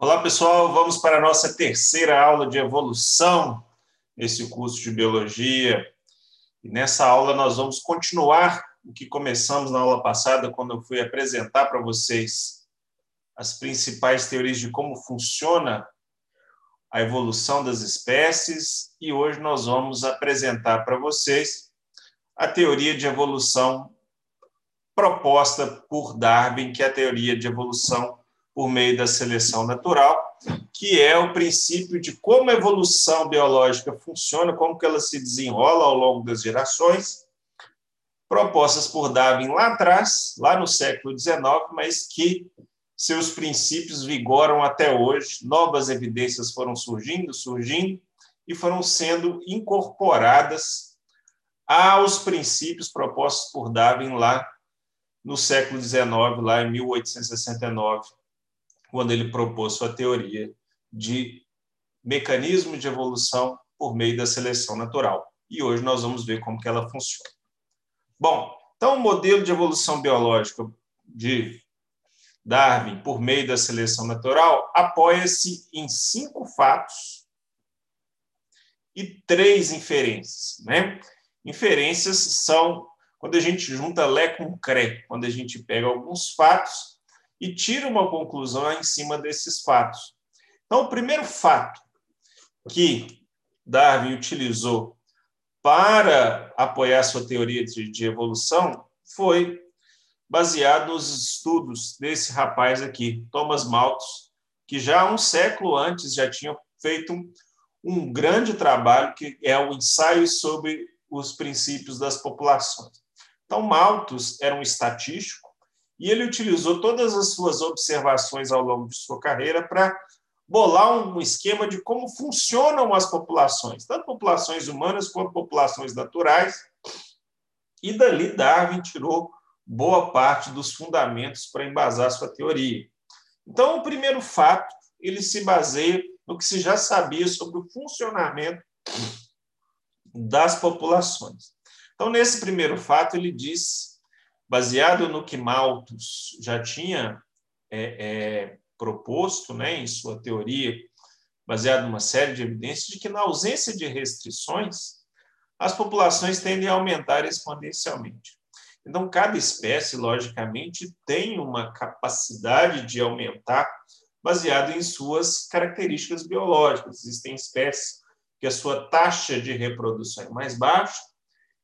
Olá, pessoal. Vamos para a nossa terceira aula de evolução nesse curso de biologia. E nessa aula nós vamos continuar o que começamos na aula passada, quando eu fui apresentar para vocês as principais teorias de como funciona a evolução das espécies. E hoje nós vamos apresentar para vocês a teoria de evolução proposta por Darwin, que é a teoria de evolução por meio da seleção natural, que é o princípio de como a evolução biológica funciona, como que ela se desenrola ao longo das gerações, propostas por Darwin lá atrás, lá no século XIX, mas que seus princípios vigoram até hoje. Novas evidências foram surgindo, surgindo e foram sendo incorporadas aos princípios propostos por Darwin lá no século XIX, lá em 1869 quando ele propôs sua teoria de mecanismo de evolução por meio da seleção natural. E hoje nós vamos ver como que ela funciona. Bom, então o modelo de evolução biológica de Darwin por meio da seleção natural apoia-se em cinco fatos e três inferências, né? Inferências são quando a gente junta Lé com Cré, quando a gente pega alguns fatos e tira uma conclusão em cima desses fatos. Então, o primeiro fato que Darwin utilizou para apoiar sua teoria de, de evolução foi baseado nos estudos desse rapaz aqui, Thomas Malthus, que já um século antes já tinha feito um, um grande trabalho que é o ensaio sobre os princípios das populações. Então, Malthus era um estatístico e ele utilizou todas as suas observações ao longo de sua carreira para bolar um esquema de como funcionam as populações, tanto populações humanas quanto populações naturais. E dali Darwin tirou boa parte dos fundamentos para embasar sua teoria. Então, o primeiro fato, ele se baseia no que se já sabia sobre o funcionamento das populações. Então, nesse primeiro fato, ele diz baseado no que Malthus já tinha é, é, proposto né, em sua teoria, baseado numa série de evidências, de que na ausência de restrições, as populações tendem a aumentar exponencialmente. Então, cada espécie, logicamente, tem uma capacidade de aumentar baseado em suas características biológicas. Existem espécies que a sua taxa de reprodução é mais baixa,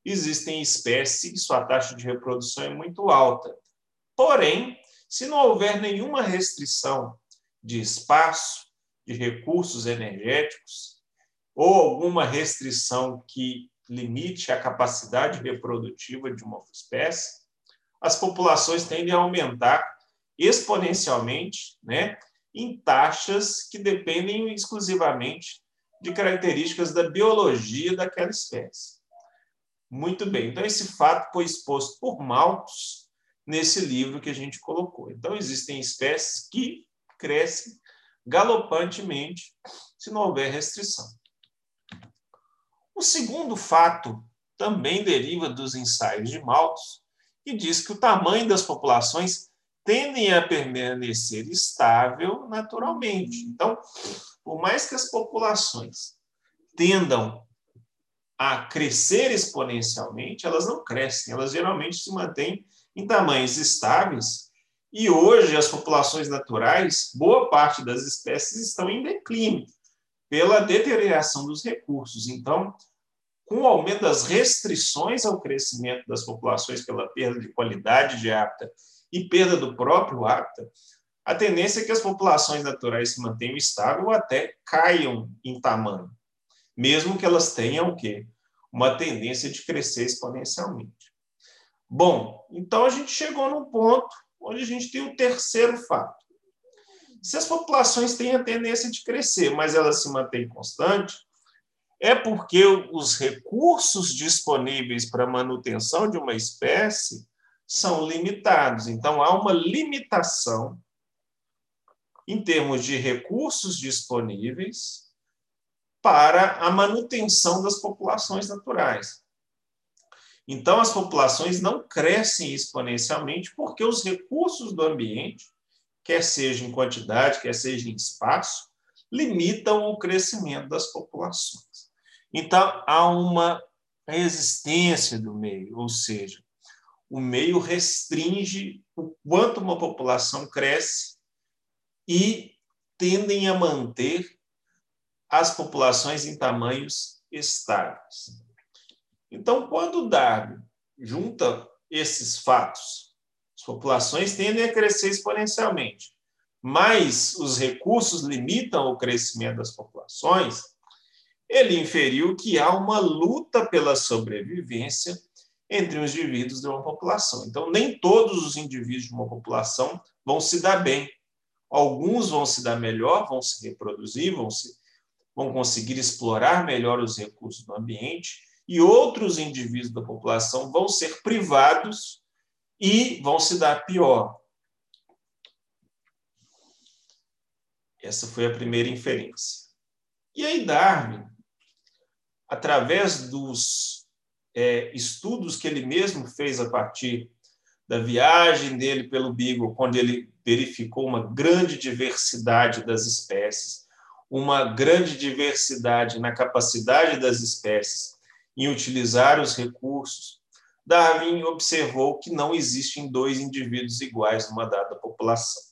existem espécies que sua taxa de reprodução é muito alta. Porém, se não houver nenhuma restrição de espaço, de recursos energéticos, ou alguma restrição que limite a capacidade reprodutiva de uma espécie, as populações tendem a aumentar exponencialmente, né, em taxas que dependem exclusivamente de características da biologia daquela espécie. Muito bem. Então, esse fato foi exposto por Malthus nesse livro que a gente colocou. Então, existem espécies que crescem galopantemente se não houver restrição. O segundo fato também deriva dos ensaios de Malthus e diz que o tamanho das populações tendem a permanecer estável naturalmente. Então, por mais que as populações tendam a crescer exponencialmente, elas não crescem, elas geralmente se mantêm em tamanhos estáveis. E hoje, as populações naturais, boa parte das espécies estão em declínio pela deterioração dos recursos. Então, com o aumento das restrições ao crescimento das populações pela perda de qualidade de hábitat e perda do próprio hábitat, a tendência é que as populações naturais se mantenham estáveis ou até caiam em tamanho mesmo que elas tenham o quê? Uma tendência de crescer exponencialmente. Bom, então a gente chegou num ponto onde a gente tem o terceiro fato. Se as populações têm a tendência de crescer, mas elas se mantêm constantes, é porque os recursos disponíveis para a manutenção de uma espécie são limitados. Então, há uma limitação em termos de recursos disponíveis para a manutenção das populações naturais. Então, as populações não crescem exponencialmente porque os recursos do ambiente quer seja em quantidade, quer seja em espaço, limitam o crescimento das populações. Então, há uma resistência do meio, ou seja, o meio restringe o quanto uma população cresce e tendem a manter as populações em tamanhos estáveis. Então, quando Darwin junta esses fatos, as populações tendem a crescer exponencialmente, mas os recursos limitam o crescimento das populações, ele inferiu que há uma luta pela sobrevivência entre os indivíduos de uma população. Então, nem todos os indivíduos de uma população vão se dar bem. Alguns vão se dar melhor, vão se reproduzir, vão, se, vão conseguir explorar melhor os recursos do ambiente, e outros indivíduos da população vão ser privados e vão se dar pior. Essa foi a primeira inferência. E aí, Darwin, através dos é, estudos que ele mesmo fez a partir da viagem dele pelo Beagle, quando ele verificou uma grande diversidade das espécies, uma grande diversidade na capacidade das espécies em utilizar os recursos, Darwin observou que não existem dois indivíduos iguais numa dada população.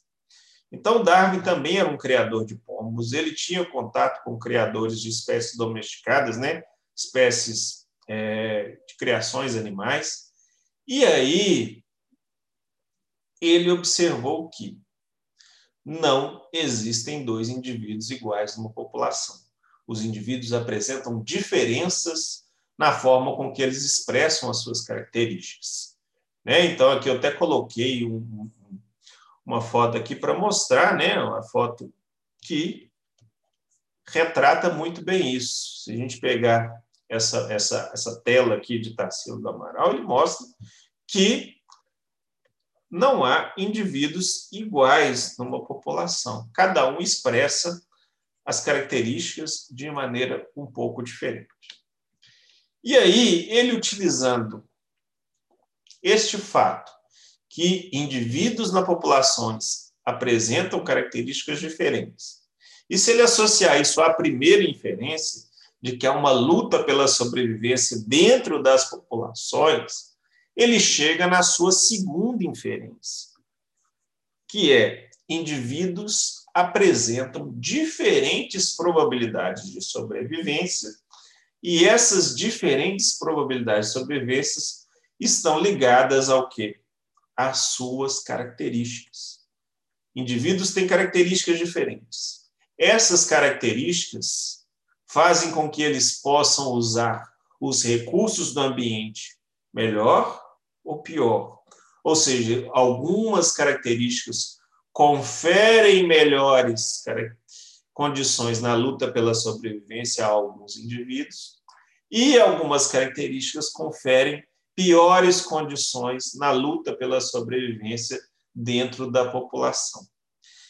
Então, Darwin também era um criador de pombos, ele tinha contato com criadores de espécies domesticadas, né? espécies é, de criações animais, e aí ele observou que não existem dois indivíduos iguais numa população. Os indivíduos apresentam diferenças na forma com que eles expressam as suas características. Né? Então, aqui eu até coloquei um, uma foto aqui para mostrar, né? uma foto que retrata muito bem isso. Se a gente pegar essa, essa, essa tela aqui de Tarsila do Amaral, ele mostra que não há indivíduos iguais numa população. Cada um expressa as características de maneira um pouco diferente. E aí, ele utilizando este fato, que indivíduos na populações apresentam características diferentes, e se ele associar isso à primeira inferência, de que há uma luta pela sobrevivência dentro das populações, ele chega na sua segunda inferência, que é indivíduos apresentam diferentes probabilidades de sobrevivência e essas diferentes probabilidades de sobrevivência estão ligadas ao quê? Às suas características. Indivíduos têm características diferentes. Essas características fazem com que eles possam usar os recursos do ambiente melhor ou pior. Ou seja, algumas características conferem melhores condições na luta pela sobrevivência a alguns indivíduos e algumas características conferem piores condições na luta pela sobrevivência dentro da população.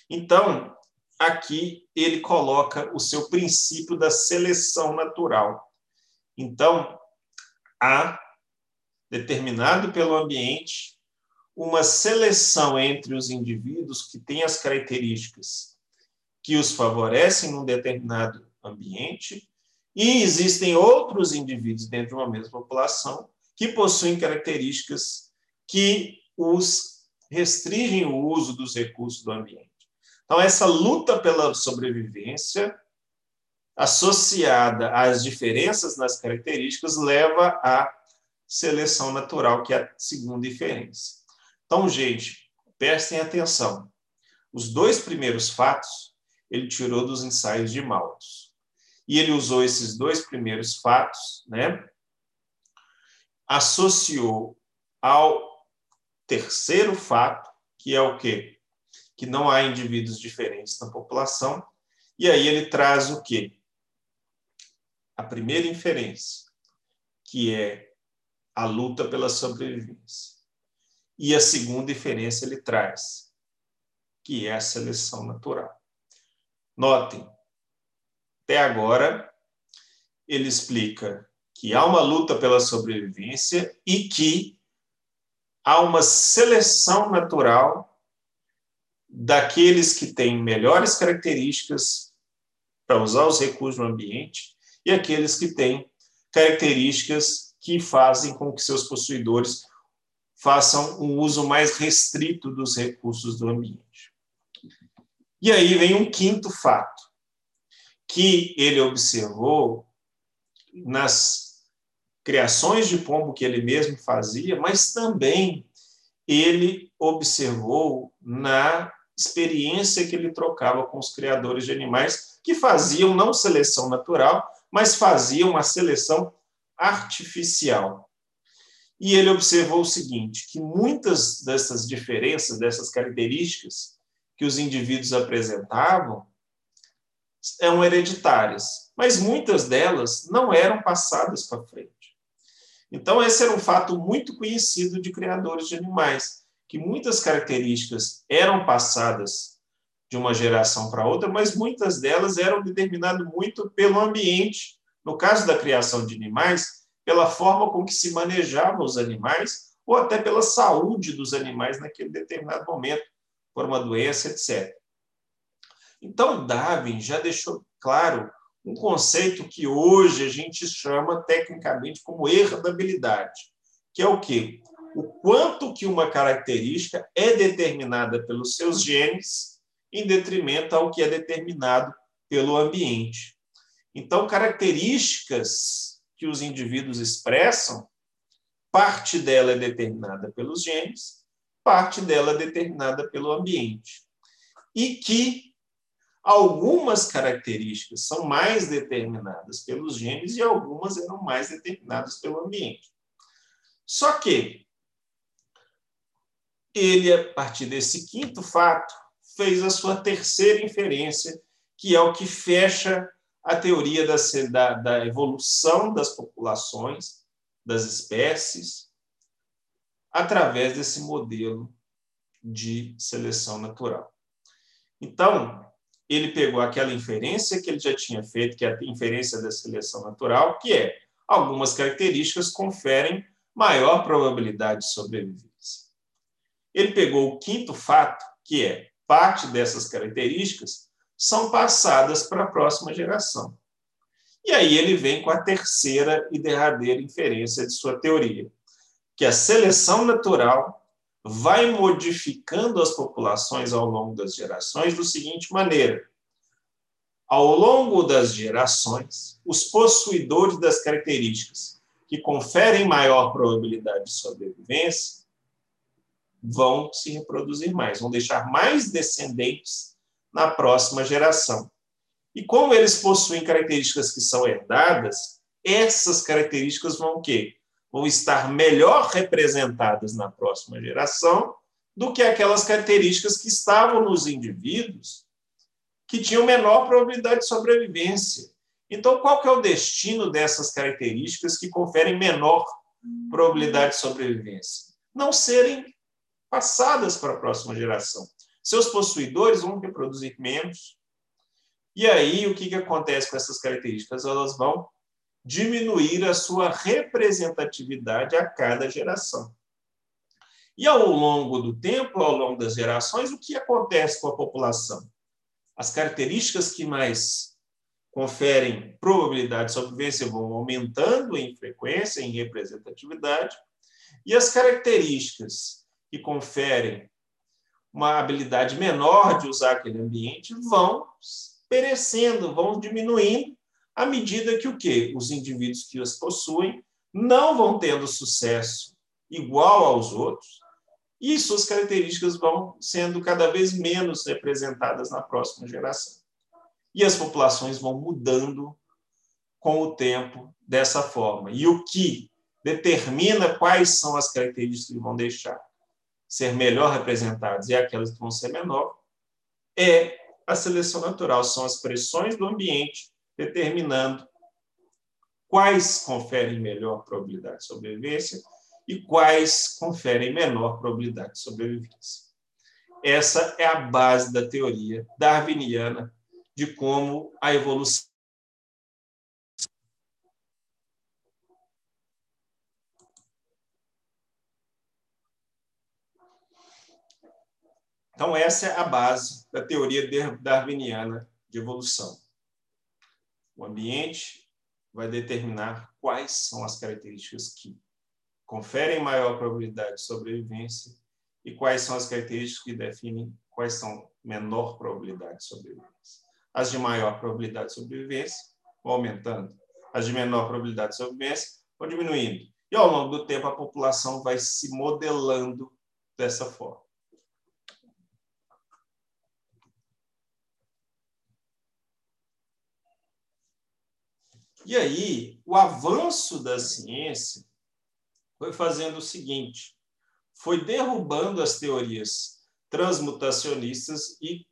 Então, aqui ele coloca o seu princípio da seleção natural. Então, há determinado pelo ambiente, uma seleção entre os indivíduos que têm as características que os favorecem num determinado ambiente, e existem outros indivíduos dentro de uma mesma população que possuem características que os restringem o uso dos recursos do ambiente. Então, essa luta pela sobrevivência, associada às diferenças nas características, leva a seleção natural, que é a segunda inferência. Então, gente, prestem atenção. Os dois primeiros fatos ele tirou dos ensaios de Malthus. E ele usou esses dois primeiros fatos, né? Associou ao terceiro fato, que é o quê? Que não há indivíduos diferentes na população. E aí ele traz o quê? A primeira inferência, que é a luta pela sobrevivência. E a segunda inferência ele traz, que é a seleção natural. Notem, até agora, ele explica que há uma luta pela sobrevivência e que há uma seleção natural daqueles que têm melhores características para usar os recursos do ambiente e aqueles que têm características que fazem com que seus possuidores façam um uso mais restrito dos recursos do ambiente. E aí vem um quinto fato que ele observou nas criações de pombo que ele mesmo fazia, mas também ele observou na experiência que ele trocava com os criadores de animais que faziam não seleção natural, mas faziam uma seleção artificial. E ele observou o seguinte, que muitas dessas diferenças, dessas características que os indivíduos apresentavam, eram hereditárias, mas muitas delas não eram passadas para frente. Então, esse era um fato muito conhecido de criadores de animais, que muitas características eram passadas de uma geração para outra, mas muitas delas eram determinadas muito pelo ambiente. No caso da criação de animais, pela forma com que se manejavam os animais, ou até pela saúde dos animais naquele determinado momento, por uma doença, etc. Então, Darwin já deixou claro um conceito que hoje a gente chama tecnicamente como herdabilidade, que é o quê? O quanto que uma característica é determinada pelos seus genes em detrimento ao que é determinado pelo ambiente. Então, características que os indivíduos expressam, parte dela é determinada pelos genes, parte dela é determinada pelo ambiente. E que Algumas características são mais determinadas pelos genes e algumas eram mais determinadas pelo ambiente. Só que ele, a partir desse quinto fato, fez a sua terceira inferência, que é o que fecha a teoria da, da, da evolução das populações, das espécies, através desse modelo de seleção natural. Então, ele pegou aquela inferência que ele já tinha feito, que é a inferência da seleção natural, que é algumas características conferem maior probabilidade de sobrevivência. Ele pegou o quinto fato, que é parte dessas características são passadas para a próxima geração. E aí ele vem com a terceira e derradeira inferência de sua teoria, que a seleção natural vai modificando as populações ao longo das gerações da seguinte maneira: ao longo das gerações, os possuidores das características que conferem maior probabilidade de sobrevivência vão se reproduzir mais, vão deixar mais descendentes na próxima geração. E como eles possuem características que são herdadas, essas características vão o quê? vão estar melhor representadas na próxima geração do que aquelas características que estavam nos indivíduos que tinham menor probabilidade de sobrevivência. Então, qual que é o destino dessas características que conferem menor probabilidade de sobrevivência? Não serem passadas para a próxima geração. Seus possuidores vão reproduzir menos. E aí, o que, que acontece com essas características? Elas vão diminuir a sua representatividade a cada geração. E ao longo do tempo, ao longo das gerações, o que acontece com a população? As características que mais conferem probabilidade de sobrevivência vão aumentando em frequência, em representatividade, e as características que conferem uma habilidade menor de usar aquele ambiente vão perecendo, vão diminuindo à medida que o quê? Os indivíduos que as possuem não vão tendo sucesso igual aos outros e suas características vão sendo cada vez menos representadas na próxima geração. E as populações vão mudando com o tempo dessa forma. E o que determina quais são as características que vão deixar ser melhor representadas e aquelas que vão ser menor é a seleção natural, são as pressões do ambiente determinando quais conferem melhor probabilidade de sobrevivência e quais conferem menor probabilidade de sobrevivência. Essa é a base da teoria darwiniana de como a evolução Então, essa é a base da teoria darwiniana de evolução. O ambiente vai determinar quais são as características que conferem maior probabilidade de sobrevivência e quais são as características que definem quais são menor probabilidade de sobrevivência. As de maior probabilidade de sobrevivência vão aumentando, as de menor probabilidade de sobrevivência vão diminuindo. E ao longo do tempo a população vai se modelando dessa forma. E aí, o avanço da ciência foi fazendo o seguinte: foi derrubando as teorias transmutacionistas e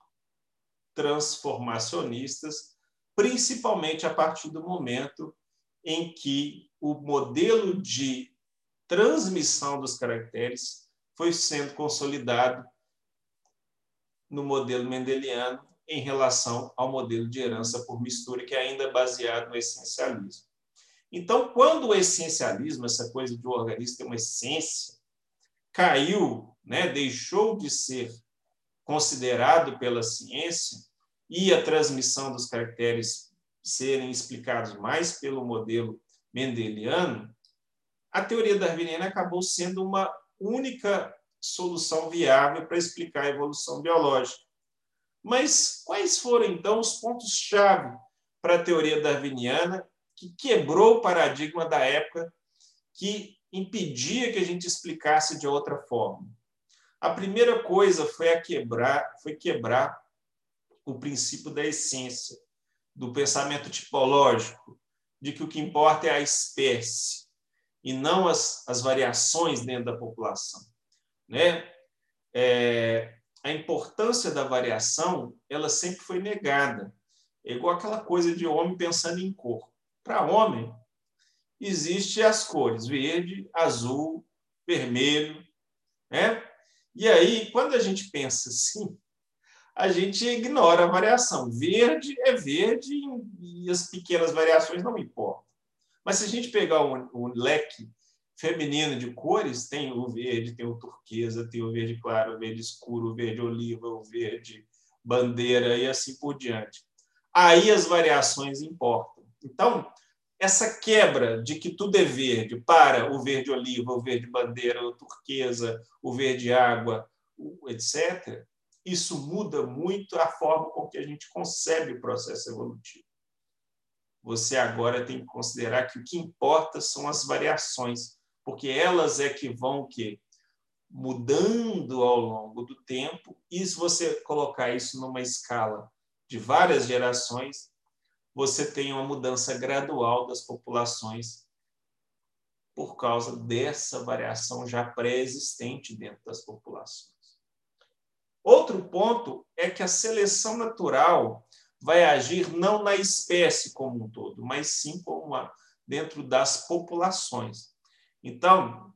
transformacionistas, principalmente a partir do momento em que o modelo de transmissão dos caracteres foi sendo consolidado no modelo mendeliano em relação ao modelo de herança por mistura, que é ainda baseado no essencialismo. Então, quando o essencialismo, essa coisa de um organismo ter uma essência, caiu, né, deixou de ser considerado pela ciência e a transmissão dos caracteres serem explicados mais pelo modelo mendeliano, a teoria darwiniana acabou sendo uma única solução viável para explicar a evolução biológica. Mas quais foram, então, os pontos-chave para a teoria darwiniana que quebrou o paradigma da época que impedia que a gente explicasse de outra forma? A primeira coisa foi a quebrar, foi quebrar o princípio da essência, do pensamento tipológico, de que o que importa é a espécie e não as, as variações dentro da população. Né? É, a importância da variação ela sempre foi negada. É igual aquela coisa de homem pensando em cor. Para homem, existem as cores verde, azul, vermelho. Né? E aí, quando a gente pensa assim, a gente ignora a variação. Verde é verde e as pequenas variações não importam. Mas se a gente pegar o leque feminino de cores, tem o verde, tem o turquesa, tem o verde claro, o verde escuro, o verde oliva, o verde bandeira e assim por diante. Aí as variações importam. Então, essa quebra de que tudo é verde para o verde oliva, o verde bandeira, o turquesa, o verde água, etc., isso muda muito a forma com que a gente concebe o processo evolutivo. Você agora tem que considerar que o que importa são as variações, porque elas é que vão que mudando ao longo do tempo, e se você colocar isso numa escala de várias gerações, você tem uma mudança gradual das populações por causa dessa variação já pré-existente dentro das populações. Outro ponto é que a seleção natural vai agir não na espécie como um todo, mas sim como uma, dentro das populações. Então,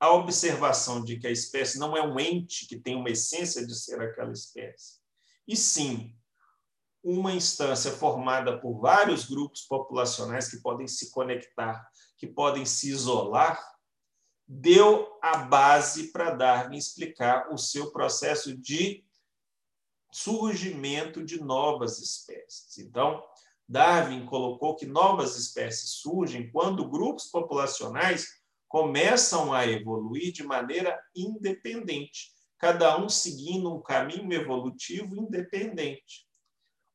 a observação de que a espécie não é um ente que tem uma essência de ser aquela espécie, e sim uma instância formada por vários grupos populacionais que podem se conectar, que podem se isolar, deu a base para Darwin explicar o seu processo de surgimento de novas espécies. Então, Darwin colocou que novas espécies surgem quando grupos populacionais começam a evoluir de maneira independente, cada um seguindo um caminho evolutivo independente.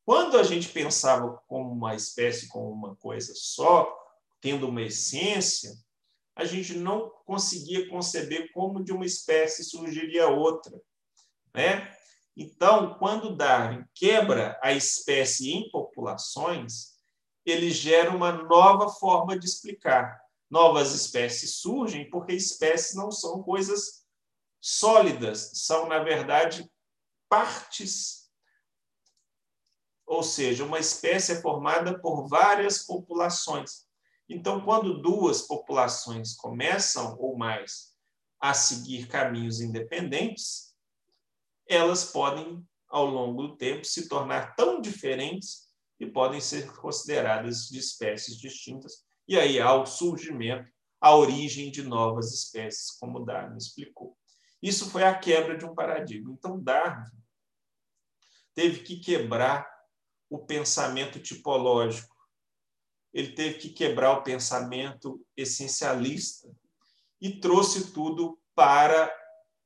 Quando a gente pensava como uma espécie, como uma coisa só, tendo uma essência, a gente não conseguia conceber como de uma espécie surgiria outra. Né? Então, quando Darwin quebra a espécie em populações, ele gera uma nova forma de explicar. Novas espécies surgem porque espécies não são coisas sólidas, são, na verdade, partes. Ou seja, uma espécie é formada por várias populações. Então, quando duas populações começam ou mais a seguir caminhos independentes, elas podem, ao longo do tempo, se tornar tão diferentes e podem ser consideradas de espécies distintas. E aí há o surgimento, a origem de novas espécies, como Darwin explicou. Isso foi a quebra de um paradigma. Então, Darwin teve que quebrar o pensamento tipológico, ele teve que quebrar o pensamento essencialista e trouxe tudo para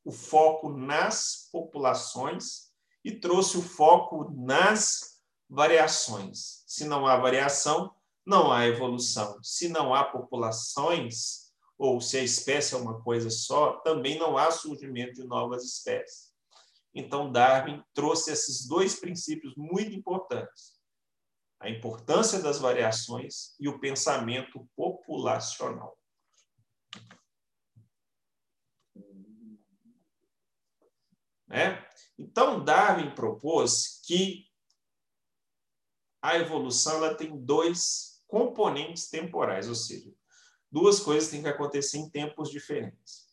o foco nas populações e trouxe o foco nas variações. Se não há variação, não há evolução. Se não há populações, ou se a espécie é uma coisa só, também não há surgimento de novas espécies. Então, Darwin trouxe esses dois princípios muito importantes: a importância das variações e o pensamento populacional. Né? Então, Darwin propôs que a evolução ela tem dois componentes temporais, ou seja, duas coisas têm que acontecer em tempos diferentes.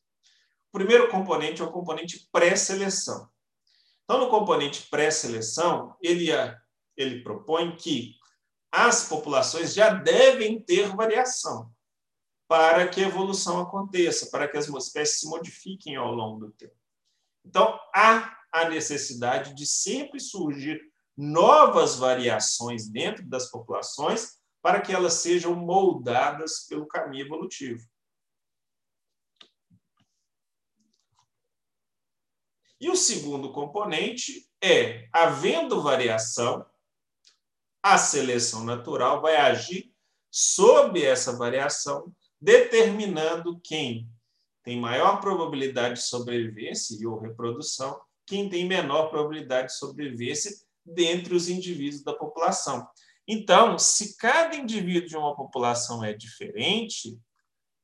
O primeiro componente é o componente pré-seleção. Então, no componente pré-seleção, ele, ele propõe que as populações já devem ter variação para que a evolução aconteça, para que as espécies se modifiquem ao longo do tempo. Então, há a necessidade de sempre surgir novas variações dentro das populações para que elas sejam moldadas pelo caminho evolutivo. E o segundo componente é, havendo variação, a seleção natural vai agir sob essa variação, determinando quem tem maior probabilidade de sobrevivência e ou reprodução, quem tem menor probabilidade de sobrevivência dentre os indivíduos da população. Então, se cada indivíduo de uma população é diferente,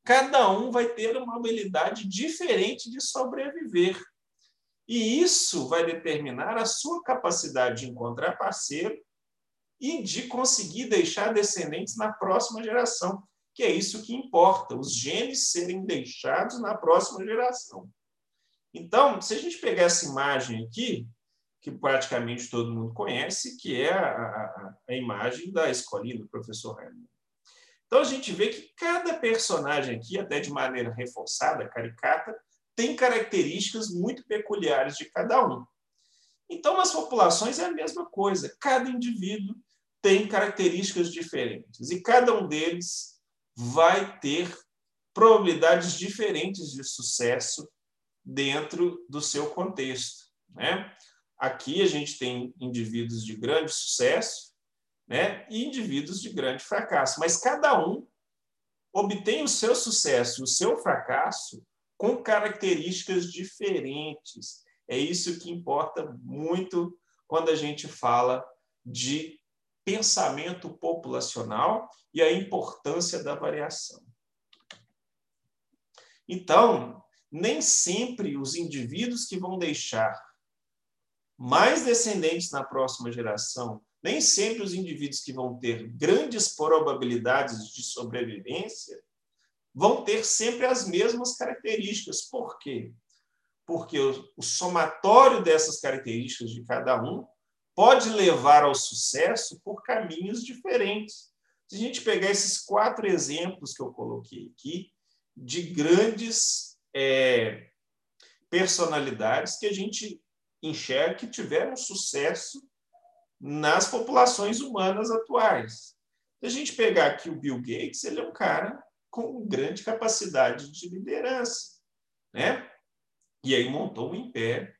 cada um vai ter uma habilidade diferente de sobreviver. E isso vai determinar a sua capacidade de encontrar parceiro e de conseguir deixar descendentes na próxima geração, que é isso que importa, os genes serem deixados na próxima geração. Então, se a gente pegar essa imagem aqui, que praticamente todo mundo conhece, que é a, a, a imagem da escolinha do professor Raimundo. Então, a gente vê que cada personagem aqui, até de maneira reforçada, caricata, tem características muito peculiares de cada um. Então, nas populações é a mesma coisa. Cada indivíduo tem características diferentes e cada um deles vai ter probabilidades diferentes de sucesso dentro do seu contexto. Né? Aqui a gente tem indivíduos de grande sucesso né? e indivíduos de grande fracasso, mas cada um obtém o seu sucesso e o seu fracasso com características diferentes. É isso que importa muito quando a gente fala de pensamento populacional e a importância da variação. Então, nem sempre os indivíduos que vão deixar mais descendentes na próxima geração, nem sempre os indivíduos que vão ter grandes probabilidades de sobrevivência vão ter sempre as mesmas características. Por quê? Porque o, somatório dessas características de cada um pode levar ao sucesso por caminhos diferentes. Se a gente pegar esses quatro exemplos que eu coloquei aqui, de grandes é, personalidades que a gente enxerga que tiveram sucesso nas populações humanas atuais. Se a gente pegar aqui o Bill Gates, ele é um cara com grande capacidade de liderança, né? E aí montou um império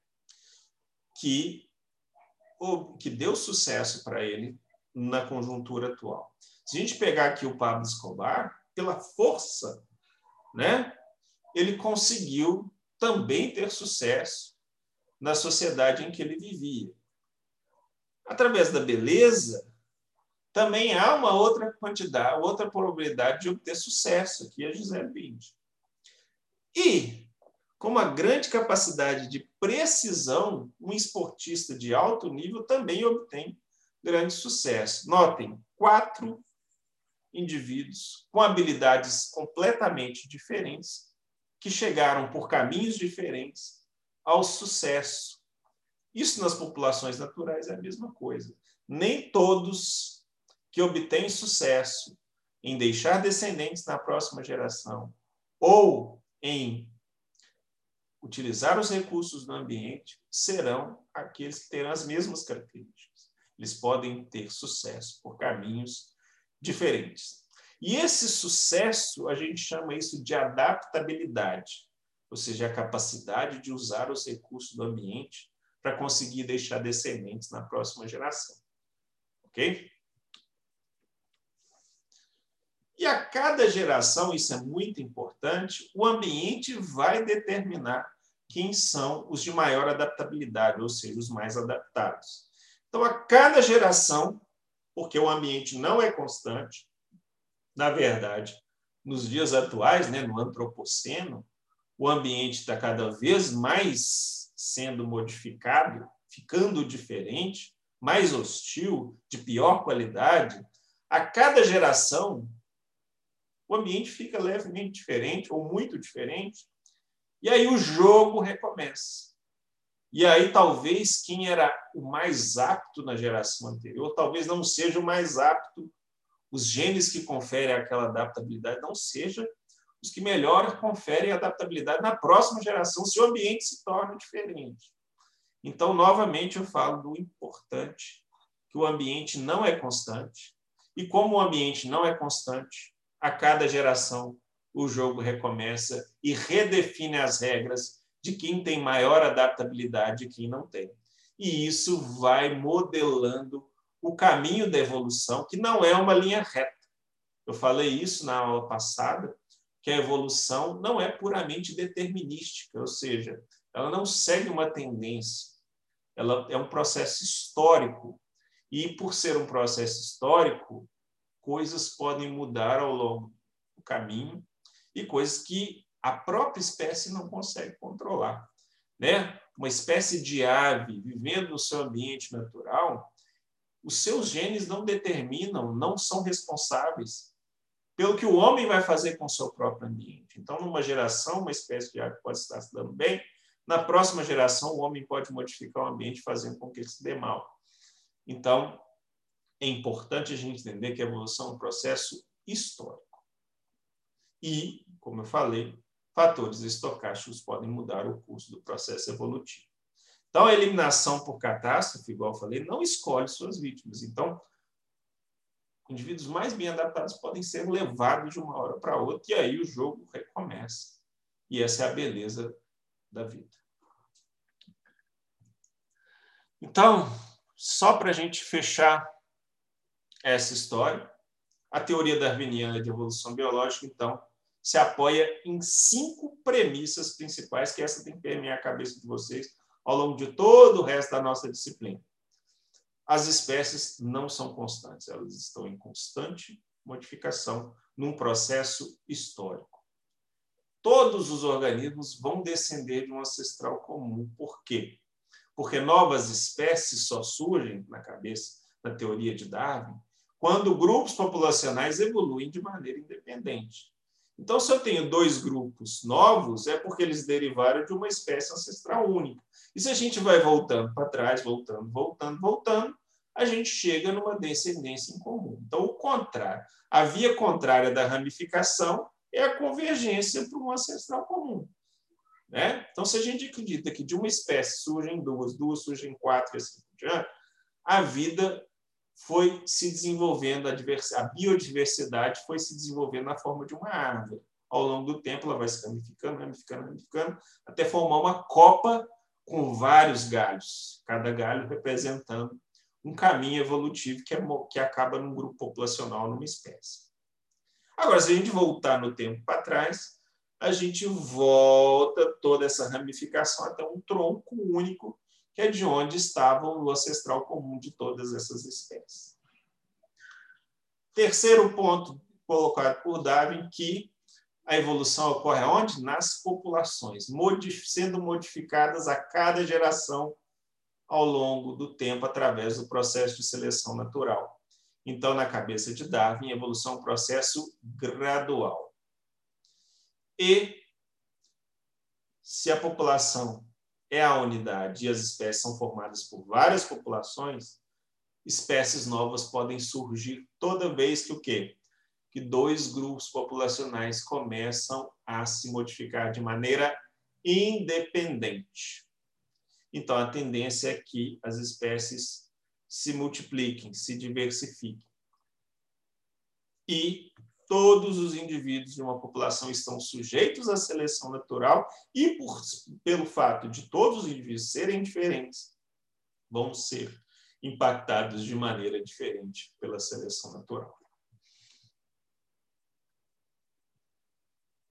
que que deu sucesso para ele na conjuntura atual. Se a gente pegar aqui o Pablo Escobar, pela força, né? Ele conseguiu também ter sucesso na sociedade em que ele vivia. Através da beleza, também há uma outra quantidade, outra probabilidade de obter sucesso, aqui é Gisele Bindi. E, com uma grande capacidade de precisão, um esportista de alto nível também obtém grande sucesso. Notem, quatro indivíduos com habilidades completamente diferentes, que chegaram por caminhos diferentes ao sucesso. Isso nas populações naturais é a mesma coisa. Nem todos que obtém sucesso em deixar descendentes na próxima geração ou em utilizar os recursos do ambiente serão aqueles que terão as mesmas características. Eles podem ter sucesso por caminhos diferentes. E esse sucesso, a gente chama isso de adaptabilidade, ou seja, a capacidade de usar os recursos do ambiente para conseguir deixar descendentes na próxima geração. Ok? E a cada geração, isso é muito importante, o ambiente vai determinar quem são os de maior adaptabilidade, ou seja, os mais adaptados. Então, a cada geração, porque o ambiente não é constante, na verdade, nos dias atuais, né, no antropoceno, o ambiente está cada vez mais sendo modificado, ficando diferente, mais hostil, de pior qualidade. A cada geração, o ambiente fica levemente diferente ou muito diferente, e aí o jogo recomeça. E aí talvez quem era o mais apto na geração anterior, talvez não seja o mais apto, os genes que conferem aquela adaptabilidade não seja os que melhor conferem adaptabilidade na próxima geração, se o ambiente se torna diferente. Então, novamente, eu falo do importante, que o ambiente não é constante, e como o ambiente não é constante, a cada geração o jogo recomeça e redefine as regras de quem tem maior adaptabilidade e quem não tem. E isso vai modelando o caminho da evolução, que não é uma linha reta. Eu falei isso na aula passada, que a evolução não é puramente determinística, ou seja, ela não segue uma tendência, ela é um processo histórico. E por ser um processo histórico, coisas podem mudar ao longo do caminho e coisas que a própria espécie não consegue controlar. Né? Uma espécie de ave vivendo no seu ambiente natural, os seus genes não determinam, não são responsáveis pelo que o homem vai fazer com o seu próprio ambiente. Então, numa geração, uma espécie de ave pode estar se dando bem, na próxima geração, o homem pode modificar o ambiente fazendo com que ele se dê mal. Então, é importante a gente entender que a evolução é um processo histórico. E, como eu falei, fatores estocásticos podem mudar o curso do processo evolutivo. Então, a eliminação por catástrofe, igual eu falei, não escolhe suas vítimas. Então, indivíduos mais bem adaptados podem ser levados de uma hora para outra, e aí o jogo recomeça. E essa é a beleza da vida. Então, só para a gente fechar essa história. A teoria darwiniana de evolução biológica, então, se apoia em cinco premissas principais, que essa tem que permear a cabeça de vocês ao longo de todo o resto da nossa disciplina. As espécies não são constantes, elas estão em constante modificação num processo histórico. Todos os organismos vão descender de um ancestral comum. Por quê? Porque novas espécies só surgem na cabeça, na teoria de Darwin, quando grupos populacionais evoluem de maneira independente. Então, se eu tenho dois grupos novos, é porque eles derivaram de uma espécie ancestral única. E se a gente vai voltando para trás, voltando, voltando, voltando, a gente chega numa descendência em comum. Então, o contrário. A via contrária da ramificação é a convergência para um ancestral comum. Né? Então, se a gente acredita que de uma espécie surgem duas, duas surgem quatro e assim por diante, a vida foi se desenvolvendo, a, biodiversidade foi se desenvolvendo na forma de uma árvore. Ao longo do tempo, ela vai se ramificando, ramificando, ramificando, até formar uma copa com vários galhos, cada galho representando um caminho evolutivo que, é, que acaba num grupo populacional, numa espécie. Agora, se a gente voltar no tempo para trás, a gente volta toda essa ramificação até um tronco único que é de onde estava o ancestral comum de todas essas espécies. Terceiro ponto colocado por Darwin, que a evolução ocorre onde? Nas populações, sendo modificadas a cada geração ao longo do tempo através do processo de seleção natural. Então, na cabeça de Darwin, a evolução é um processo gradual. E se a população é a unidade e as espécies são formadas por várias populações, espécies novas podem surgir toda vez que o quê? Que dois grupos populacionais começam a se modificar de maneira independente. Então, a tendência é que as espécies se multipliquem, se diversifiquem. E todos os indivíduos de uma população estão sujeitos à seleção natural e, por, pelo fato de todos os indivíduos serem diferentes, vão ser impactados de maneira diferente pela seleção natural.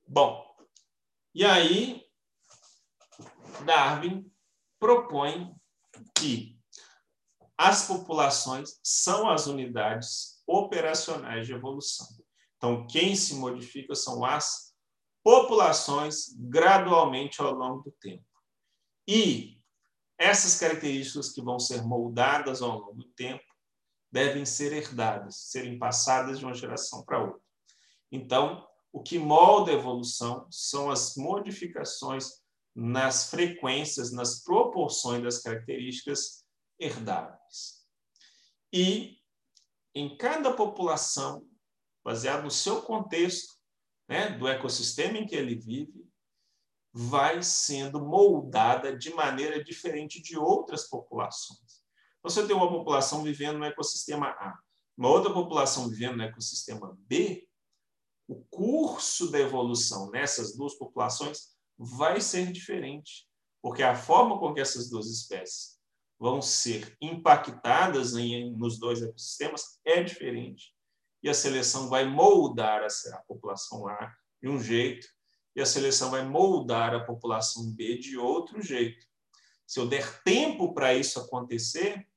Bom, e aí Darwin propõe que as populações são as unidades operacionais de evolução. Então, quem se modifica são as populações gradualmente ao longo do tempo. E essas características que vão ser moldadas ao longo do tempo devem ser herdadas, serem passadas de uma geração para outra. Então, o que molda a evolução são as modificações nas frequências, nas proporções das características herdáveis. E em cada população, baseado no seu contexto, né, do ecossistema em que ele vive, vai sendo moldada de maneira diferente de outras populações. Você tem uma população vivendo no ecossistema A, uma outra população vivendo no ecossistema B, o curso da evolução nessas duas populações vai ser diferente, porque a forma com que essas duas espécies vão ser impactadas em, nos dois ecossistemas é diferente. E a seleção vai moldar a, a população A de um jeito e a seleção vai moldar a população B de outro jeito. Se eu der tempo para isso acontecer,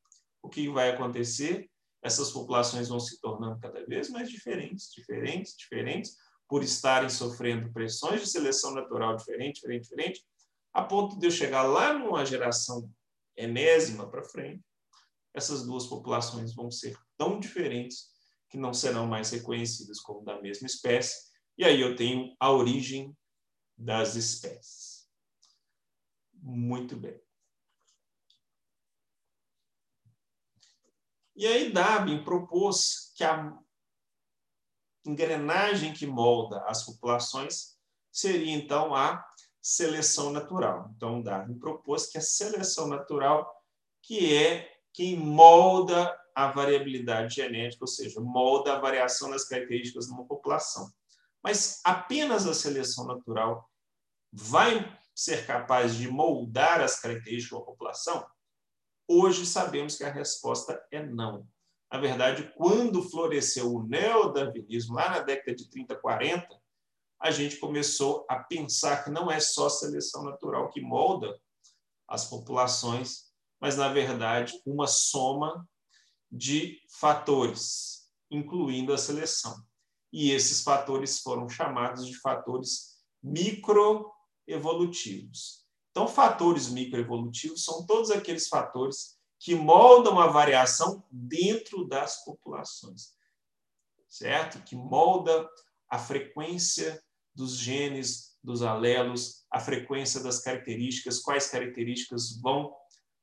o que vai acontecer? essas populações vão se tornando cada vez mais diferentes, diferentes, diferentes, por estarem sofrendo pressões de seleção natural diferente, diferente, diferente, a ponto de eu chegar lá numa geração enésima para frente, essas duas populações vão ser tão diferentes que não serão mais reconhecidas como da mesma espécie, e aí eu tenho a origem das espécies. Muito bem. E aí Darwin propôs que a engrenagem que molda as populações seria então a seleção natural. Então Darwin propôs que a seleção natural que é quem molda a variabilidade genética, ou seja, molda a variação das características de uma população. Mas apenas a seleção natural vai ser capaz de moldar as características de uma população? Hoje sabemos que a resposta é não. Na verdade, quando floresceu o neodarwinismo, lá na década de 30, 40, a gente começou a pensar que não é só seleção natural que molda as populações, mas, na verdade, uma soma de fatores, incluindo a seleção. E esses fatores foram chamados de fatores microevolutivos. Então, fatores microevolutivos são todos aqueles fatores que moldam a variação dentro das populações, certo? Que molda a frequência dos genes, dos alelos, a frequência das características, quais características vão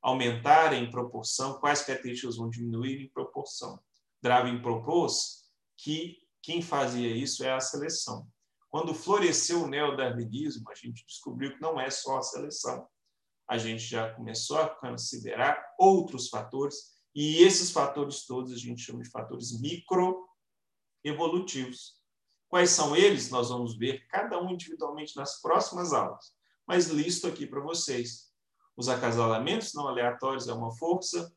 aumentar em proporção, quais características vão diminuir em proporção. Darwin propôs que quem fazia isso é a seleção. Quando floresceu o neodarwinismo, a gente descobriu que não é só a seleção. A gente já começou a considerar outros fatores, e esses fatores todos a gente chama de fatores microevolutivos. Quais são eles? Nós vamos ver cada um individualmente nas próximas aulas, mas listo aqui para vocês. Os acasalamentos não aleatórios é uma força,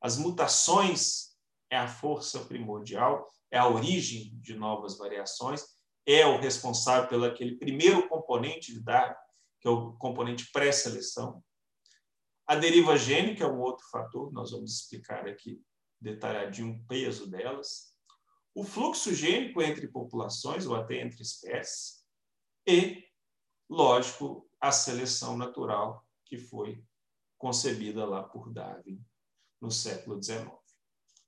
as mutações é a força primordial, é a origem de novas variações, é o responsável pelo aquele primeiro componente de Darwin, que é o componente pré-seleção. A deriva gênica é um outro fator, nós vamos explicar aqui detalhadinho o peso delas. O fluxo gênico entre populações ou até entre espécies. E, lógico, a seleção natural que foi concebida lá por Darwin no século XIX.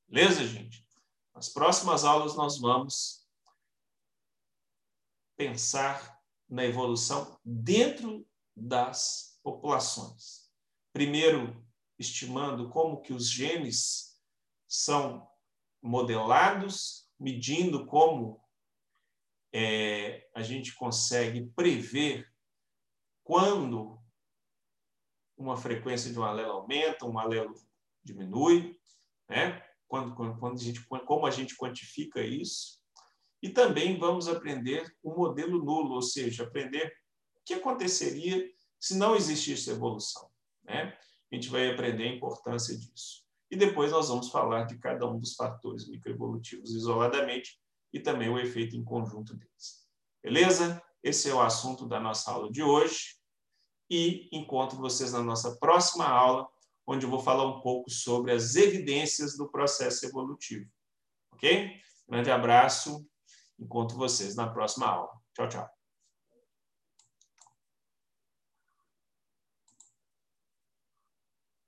Beleza, gente? Nas próximas aulas nós vamos pensar na evolução dentro das populações. Primeiro, estimando como que os genes são modelados, medindo como é, a gente consegue prever quando uma frequência de um alelo aumenta, um alelo diminui, né? Quando, quando, quando a gente, como a gente quantifica isso. E também vamos aprender o modelo nulo, ou seja, aprender o que aconteceria se não existisse evolução. Né? A gente vai aprender a importância disso. E depois nós vamos falar de cada um dos fatores microevolutivos isoladamente e também o efeito em conjunto deles. Beleza? Esse é o assunto da nossa aula de hoje. E encontro vocês na nossa próxima aula, onde eu vou falar um pouco sobre as evidências do processo evolutivo. Ok? Grande abraço. Encontro vocês na próxima aula. Tchau, tchau.